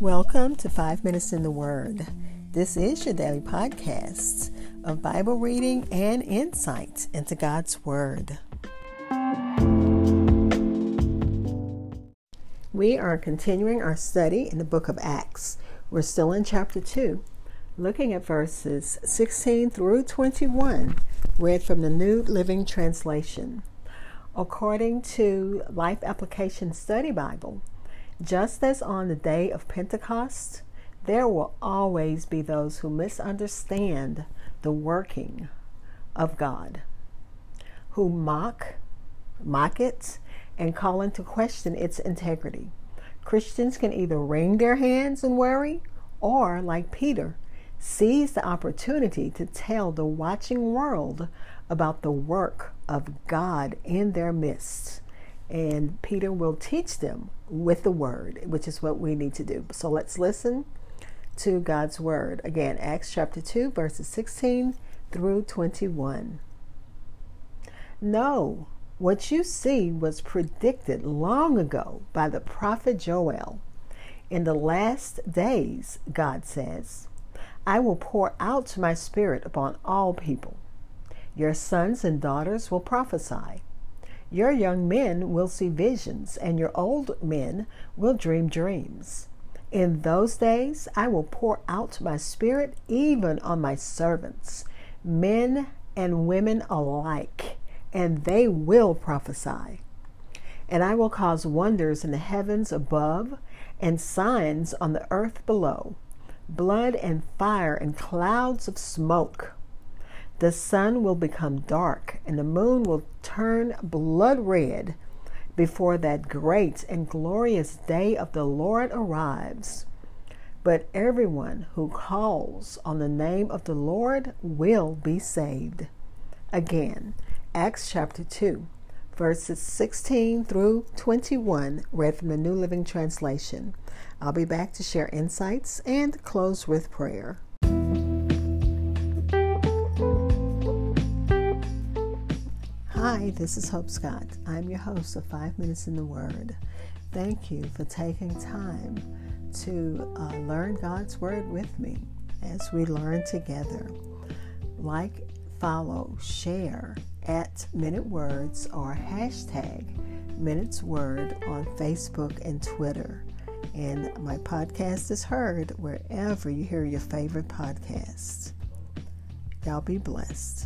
Welcome to Five Minutes in the Word. This is your daily podcast of Bible reading and insight into God's Word. We are continuing our study in the book of Acts. We're still in chapter 2, looking at verses 16 through 21, read from the New Living Translation. According to Life Application Study Bible, just as on the day of Pentecost, there will always be those who misunderstand the working of God, who mock, mock it, and call into question its integrity. Christians can either wring their hands and worry, or, like Peter, seize the opportunity to tell the watching world about the work of God in their midst and Peter will teach them with the word, which is what we need to do. So let's listen to God's word. Again, Acts chapter 2, verses 16 through 21. No, what you see was predicted long ago by the prophet Joel. In the last days, God says, I will pour out my spirit upon all people. Your sons and daughters will prophesy. Your young men will see visions, and your old men will dream dreams. In those days I will pour out my spirit even on my servants, men and women alike, and they will prophesy. And I will cause wonders in the heavens above and signs on the earth below blood and fire and clouds of smoke. The sun will become dark and the moon will turn blood red before that great and glorious day of the Lord arrives. But everyone who calls on the name of the Lord will be saved. Again, Acts chapter 2, verses 16 through 21, read from the New Living Translation. I'll be back to share insights and close with prayer. Hi, this is Hope Scott. I'm your host of Five Minutes in the Word. Thank you for taking time to uh, learn God's Word with me as we learn together. Like, follow, share at Minute Words or hashtag Minutes Word on Facebook and Twitter. And my podcast is heard wherever you hear your favorite podcasts. Y'all be blessed.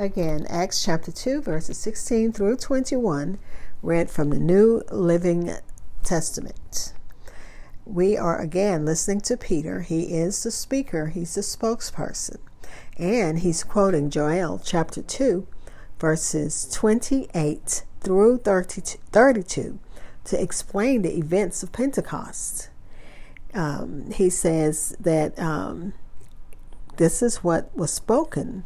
Again, Acts chapter 2, verses 16 through 21, read from the New Living Testament. We are again listening to Peter. He is the speaker, he's the spokesperson, and he's quoting Joel chapter 2, verses 28 through 32 to explain the events of Pentecost. Um, he says that um, this is what was spoken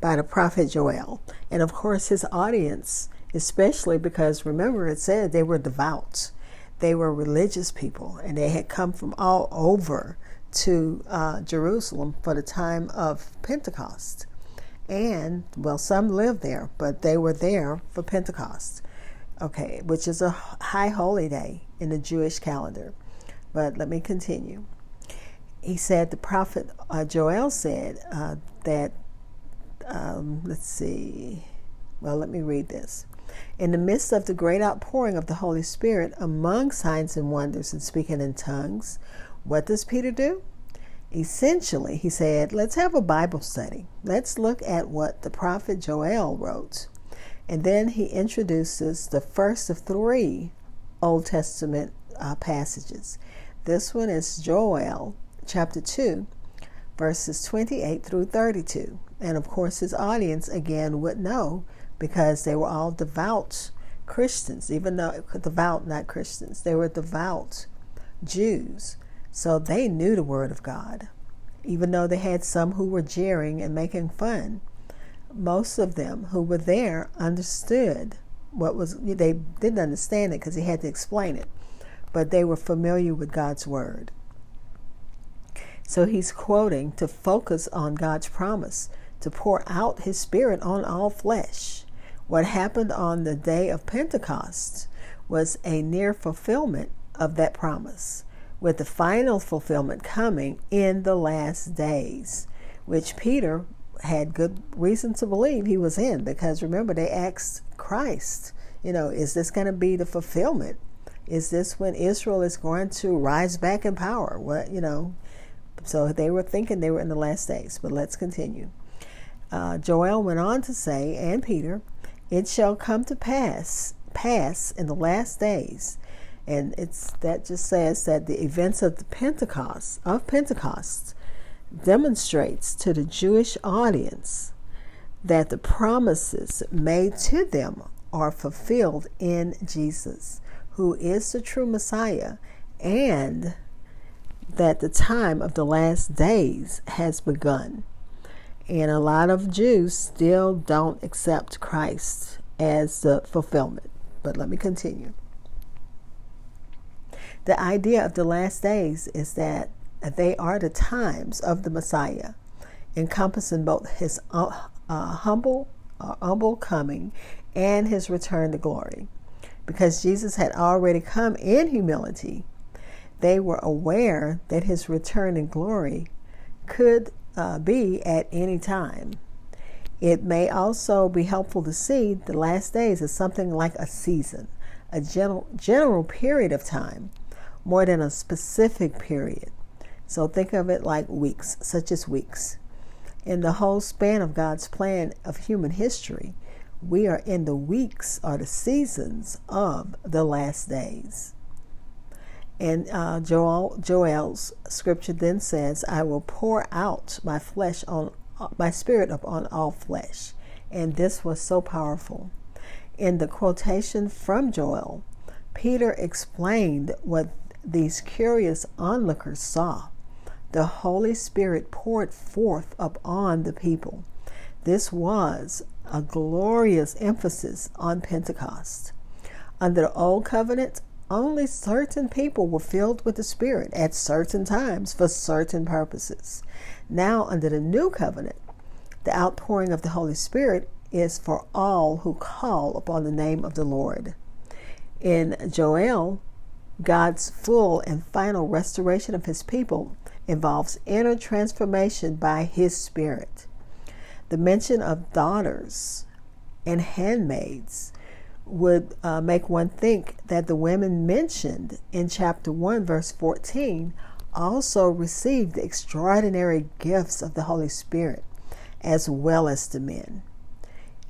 by the prophet Joel. And of course, his audience, especially because remember, it said they were devout, they were religious people, and they had come from all over to uh, Jerusalem for the time of Pentecost. And, well, some lived there, but they were there for Pentecost, okay, which is a high holy day in the Jewish calendar. But let me continue. He said, the prophet uh, Joel said uh, that um, let's see. Well, let me read this. In the midst of the great outpouring of the Holy Spirit, among signs and wonders and speaking in tongues, what does Peter do? Essentially, he said, let's have a Bible study. Let's look at what the prophet Joel wrote. And then he introduces the first of three Old Testament uh, passages. This one is Joel chapter 2, verses 28 through 32. And of course, his audience again would know because they were all devout Christians, even though devout, not Christians, they were devout Jews. So they knew the Word of God, even though they had some who were jeering and making fun. Most of them who were there understood what was, they didn't understand it because he had to explain it, but they were familiar with God's Word. So he's quoting to focus on God's promise to pour out his spirit on all flesh. What happened on the day of Pentecost was a near fulfillment of that promise, with the final fulfillment coming in the last days, which Peter had good reason to believe he was in because remember they asked Christ, you know, is this going to be the fulfillment? Is this when Israel is going to rise back in power? What, you know, so they were thinking they were in the last days, but let's continue. Uh, Joel went on to say, and Peter, it shall come to pass, pass in the last days. And it's that just says that the events of the Pentecost of Pentecost demonstrates to the Jewish audience that the promises made to them are fulfilled in Jesus, who is the true Messiah, and that the time of the last days has begun. And a lot of Jews still don't accept Christ as the fulfillment. But let me continue. The idea of the last days is that they are the times of the Messiah, encompassing both his uh, uh, humble, uh, humble coming and his return to glory. Because Jesus had already come in humility, they were aware that his return in glory could uh, be at any time. It may also be helpful to see the last days as something like a season, a general, general period of time, more than a specific period. So think of it like weeks, such as weeks. In the whole span of God's plan of human history, we are in the weeks or the seasons of the last days. And uh, Joel, Joel's scripture then says, I will pour out my flesh on my spirit upon all flesh. And this was so powerful. In the quotation from Joel, Peter explained what these curious onlookers saw the Holy Spirit poured forth upon the people. This was a glorious emphasis on Pentecost. Under the Old Covenant, only certain people were filled with the Spirit at certain times for certain purposes. Now, under the New Covenant, the outpouring of the Holy Spirit is for all who call upon the name of the Lord. In Joel, God's full and final restoration of his people involves inner transformation by His Spirit. The mention of daughters and handmaids would uh, make one think that the women mentioned in chapter 1, verse 14, also received extraordinary gifts of the Holy Spirit as well as the men.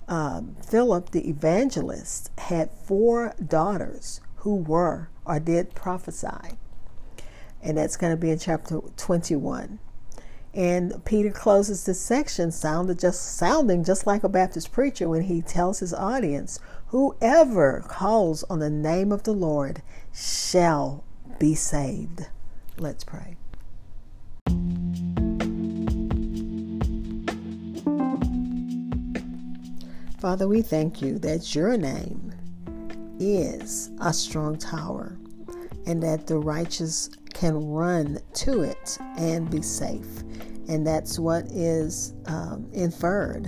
Um, Philip the evangelist had four daughters who were or did prophesy and that's going to be in chapter 21. And Peter closes this section sounded just sounding just like a Baptist preacher when he tells his audience, whoever calls on the name of the Lord shall be saved. Let's pray. Father, we thank you that your name is a strong tower and that the righteous can run to it and be safe. And that's what is um, inferred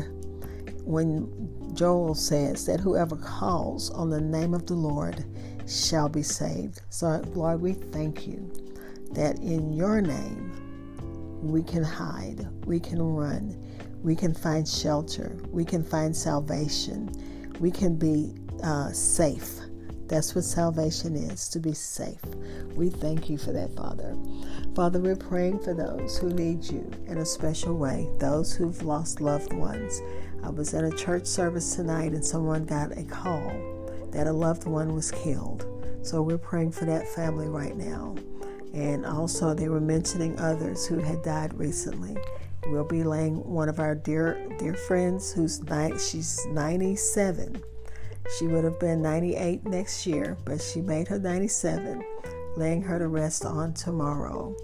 when Joel says that whoever calls on the name of the Lord shall be saved. So, Lord, we thank you that in your name we can hide, we can run, we can find shelter, we can find salvation, we can be uh, safe that's what salvation is to be safe. We thank you for that, Father. Father, we're praying for those who need you in a special way, those who've lost loved ones. I was at a church service tonight and someone got a call that a loved one was killed. So we're praying for that family right now. And also, they were mentioning others who had died recently. We'll be laying one of our dear dear friends who's ni- she's 97 she would have been 98 next year, but she made her 97, laying her to rest on tomorrow.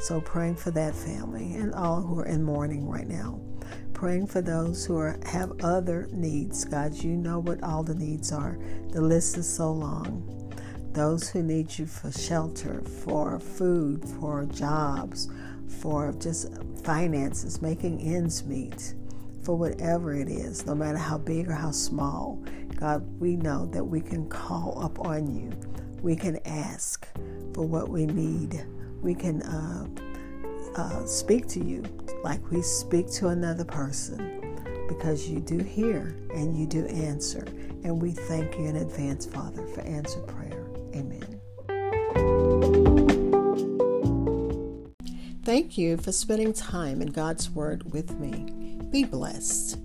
So, praying for that family and all who are in mourning right now. Praying for those who are, have other needs. God, you know what all the needs are. The list is so long. Those who need you for shelter, for food, for jobs, for just finances, making ends meet, for whatever it is, no matter how big or how small. God, we know that we can call upon you. We can ask for what we need. We can uh, uh, speak to you like we speak to another person because you do hear and you do answer. And we thank you in advance, Father, for answered prayer. Amen. Thank you for spending time in God's Word with me. Be blessed.